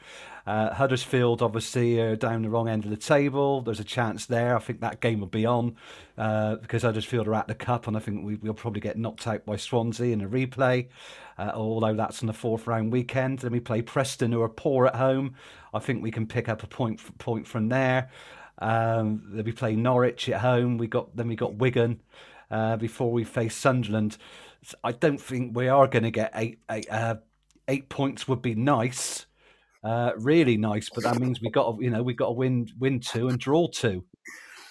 Uh, Huddersfield, obviously, are down the wrong end of the table. There's a chance there. I think that game will be on uh, because Huddersfield are at the cup, and I think we, will probably get knocked out by Swansea in a replay. Uh, although that's on the fourth round weekend. Then we play Preston, who are poor at home. I think we can pick up a point point from there. Um, they'll be playing Norwich at home. We got then we got Wigan uh, before we face Sunderland. I don't think we are going to get eight eight, uh, eight points. Would be nice, uh, really nice, but that means we got you know we got to win win two and draw two,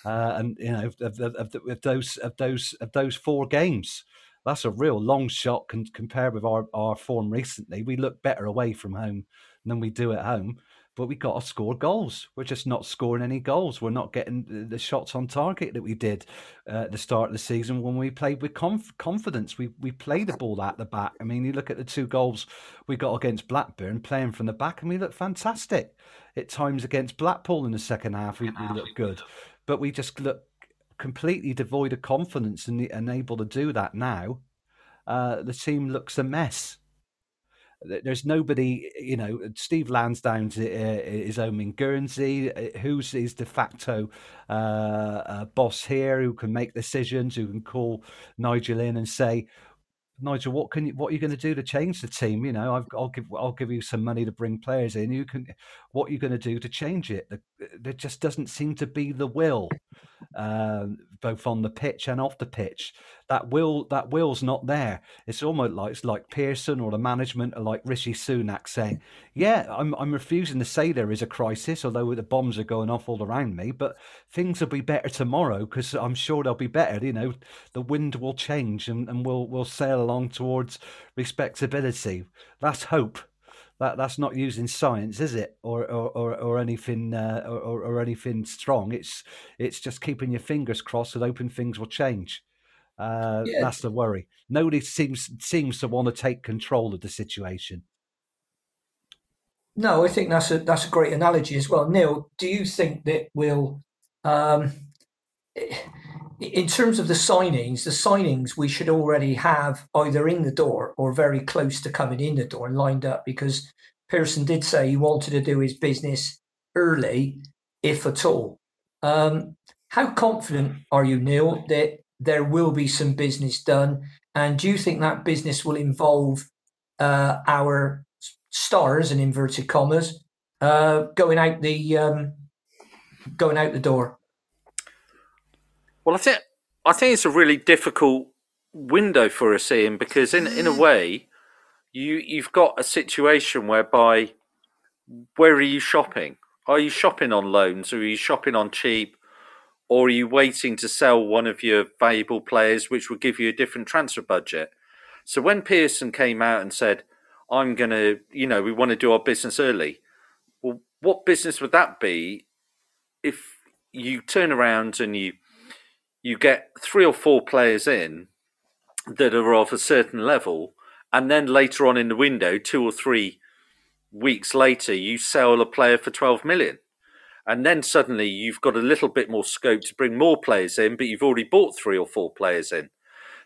uh, and you know of, of, of, those of those of those four games. That's a real long shot compared with our, our form recently. We look better away from home than we do at home but we got to score goals. We're just not scoring any goals. We're not getting the shots on target that we did uh, at the start of the season when we played with conf- confidence. We we played the ball at the back. I mean, you look at the two goals we got against Blackburn, playing from the back, and we looked fantastic. At times against Blackpool in the second half, we, we look good, but we just look completely devoid of confidence and, and able to do that now. Uh, the team looks a mess. There's nobody, you know. Steve Lansdown uh, is home in Guernsey. Uh, who's his de facto uh, uh, boss here? Who can make decisions? Who can call Nigel in and say, Nigel, what can you, what are you going to do to change the team? You know, i will give I'll give you some money to bring players in. You can, what are you going to do to change it? There just doesn't seem to be the will, um, both on the pitch and off the pitch. That will that will's not there. It's almost like it's like Pearson or the management or like Rishi Sunak saying, "Yeah, I'm I'm refusing to say there is a crisis, although the bombs are going off all around me, but things will be better tomorrow because I'm sure they'll be better. You know, the wind will change and, and we'll we'll sail along towards respectability. That's hope." That that's not using science, is it, or or or, or anything uh, or, or anything strong? It's it's just keeping your fingers crossed and hoping things will change. Uh, yeah. That's the worry. Nobody seems seems to want to take control of the situation. No, I think that's a that's a great analogy as well. Neil, do you think that will, um, in terms of the signings, the signings we should already have either in the door or very close to coming in the door and lined up because Pearson did say he wanted to do his business early, if at all. Um, how confident are you, Neil, that there will be some business done. And do you think that business will involve uh, our stars and in inverted commas uh, going out the um, going out the door? Well, I think I think it's a really difficult window for us, Ian, because in in a mm. way, you you've got a situation whereby where are you shopping? Are you shopping on loans or are you shopping on cheap? or are you waiting to sell one of your valuable players, which would give you a different transfer budget? So when Pearson came out and said, I'm going to, you know, we want to do our business early, well, what business would that be if you turn around and you you get three or four players in that are of a certain level, and then later on in the window, two or three weeks later, you sell a player for 12 million? and then suddenly you've got a little bit more scope to bring more players in, but you've already bought three or four players in.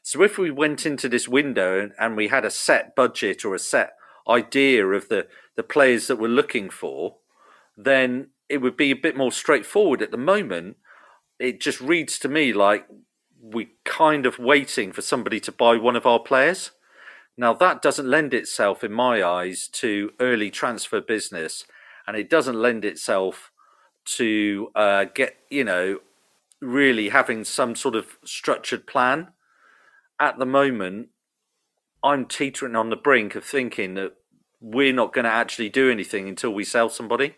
So if we went into this window and we had a set budget or a set idea of the, the players that we're looking for, then it would be a bit more straightforward. At the moment, it just reads to me like we're kind of waiting for somebody to buy one of our players. Now, that doesn't lend itself, in my eyes, to early transfer business, and it doesn't lend itself to uh, get, you know, really having some sort of structured plan. At the moment, I'm teetering on the brink of thinking that we're not going to actually do anything until we sell somebody.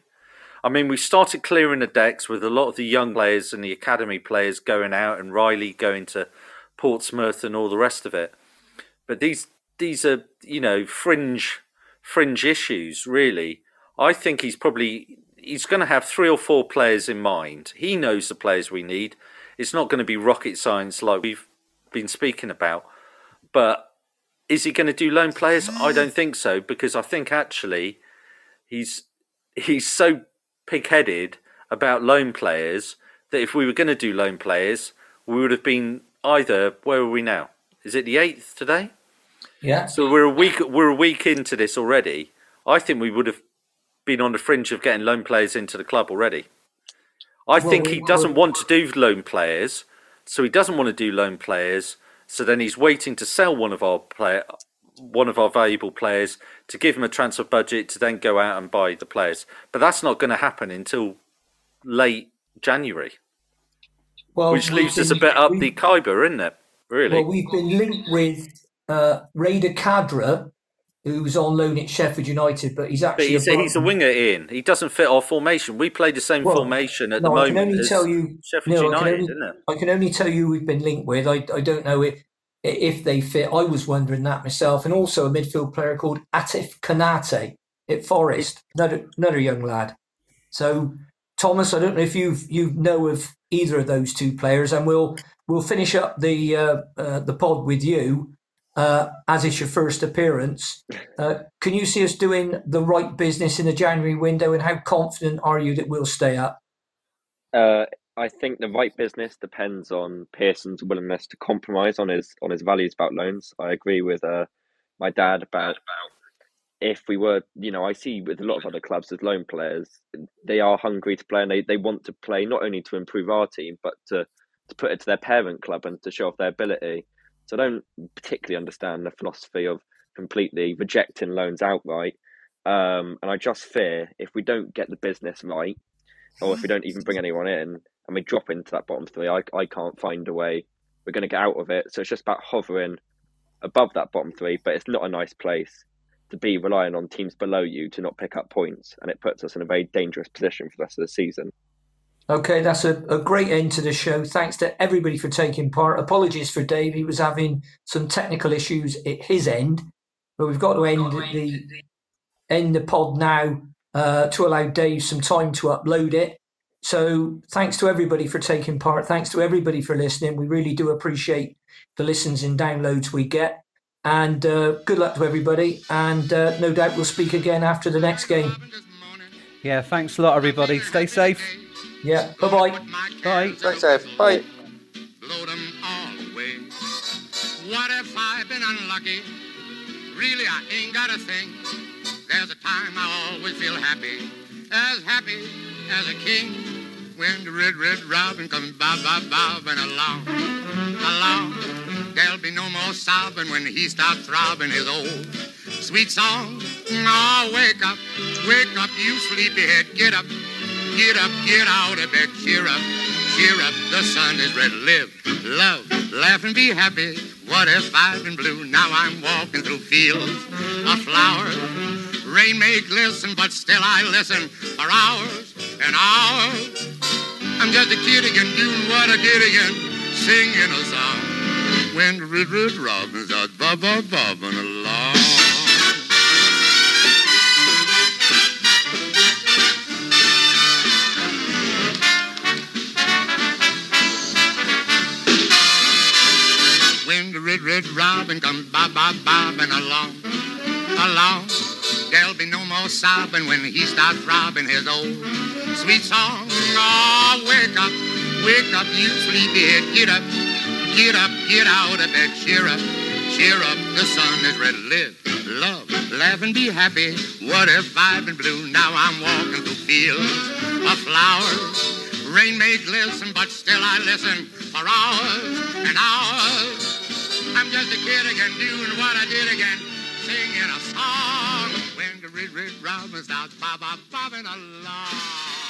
I mean, we started clearing the decks with a lot of the young players and the academy players going out, and Riley going to Portsmouth and all the rest of it. But these these are you know fringe fringe issues really. I think he's probably he's going to have three or four players in mind. He knows the players we need. It's not going to be rocket science like we've been speaking about. But is he going to do loan players? I don't think so because I think actually he's he's so pig-headed about loan players that if we were going to do loan players, we would have been either. Where are we now? Is it the eighth today? Yeah. So we're a week. We're a week into this already. I think we would have been on the fringe of getting loan players into the club already. I Well, think he doesn't want to do loan players, so he doesn't want to do loan players. So then he's waiting to sell one of our player, one of our valuable players, to give him a transfer budget to then go out and buy the players. But that's not going to happen until late January, Well, which leaves us a bit up the Khyber, isn't it? Really? Well, we've been linked with uh, Reda Khadra, who's on loan at Sheffield United, but he's but actually he's, a he's a winger in. He doesn't fit our formation. We play the same Well, formation at no, the I can moment only tell you- Sheffield no, I can only- isn't it? I can only tell you we've been linked with. I, I don't know if, if they fit. I was wondering that myself. And also a midfield player called Atif Kanate at Forest, another, another young lad. So, Thomas, I don't know if you've you know of either of those two players, and we'll we'll finish up the uh, uh, the pod with you uh, as it's your first appearance. Uh, can you see us doing the right business in the January window, and how confident are you that we'll stay up? I think the right business depends on Pearson's willingness to compromise on his on his values about loans. I agree with uh, my dad about if we were, you know, I see with a lot of other clubs as loan players, they are hungry to play and they, they want to play not only to improve our team but to to put it to their parent club and to show off their ability. So I don't particularly understand the philosophy of completely rejecting loans outright. Um, and I just fear if we don't get the business right, or if we don't even bring anyone in and we drop into that bottom three, I, I can't find a way we're going to get out of it. So it's just about hovering above that bottom three, but it's not a nice place to be relying on teams below you to not pick up points, and it puts us in a very dangerous position for the rest of the season. Okay, that's a, a great end to the show. Thanks to everybody for taking part. Apologies for Dave; he was having some technical issues at his end, but we've got to end the end the pod now uh, to allow Dave some time to upload it. So, thanks to everybody for taking part. Thanks to everybody for listening. We really do appreciate the listens and downloads we get. And uh, good luck to everybody. And uh, no doubt we'll speak again after the next game. Yeah, thanks a lot, everybody. Stay safe. Yeah. Bye bye. Bye. Thanks, Dave. Bye. blow them all away. What if I've been unlucky? Really, I ain't got a thing. There's a time I always feel happy, as happy as a king. When the red, red robin comes bob, bob, bobbing along, along. There'll be no more sobbing when he starts throbbing his old sweet song. Oh, wake up, wake up, you sleepyhead, get up, get up, get out of bed, cheer up, cheer up, the sun is red, live, love, laugh and be happy. What if I've been blue? Now I'm walking through fields of flowers. Rain may glisten, but still I listen for hours and hours. I'm just a kid again, doing what I did again, singing a song. When the red, red robins are bob, bobbing along. When the red, red robin comes bob, bob, bobbing along, along. There'll be no more sobbing when he starts throbbing his old sweet song. Oh, wake up, wake up, you sleepyhead, get up, get up, get out of bed, cheer up, cheer up, the sun is red, live, love, laugh and be happy. What if I've been blue? Now I'm walking through fields of flowers. Rain may glisten, but still I listen for hours and hours. I'm just a kid again, doing what I did again, singing a song. When the red, red robin starts bob, bob, bobbing along.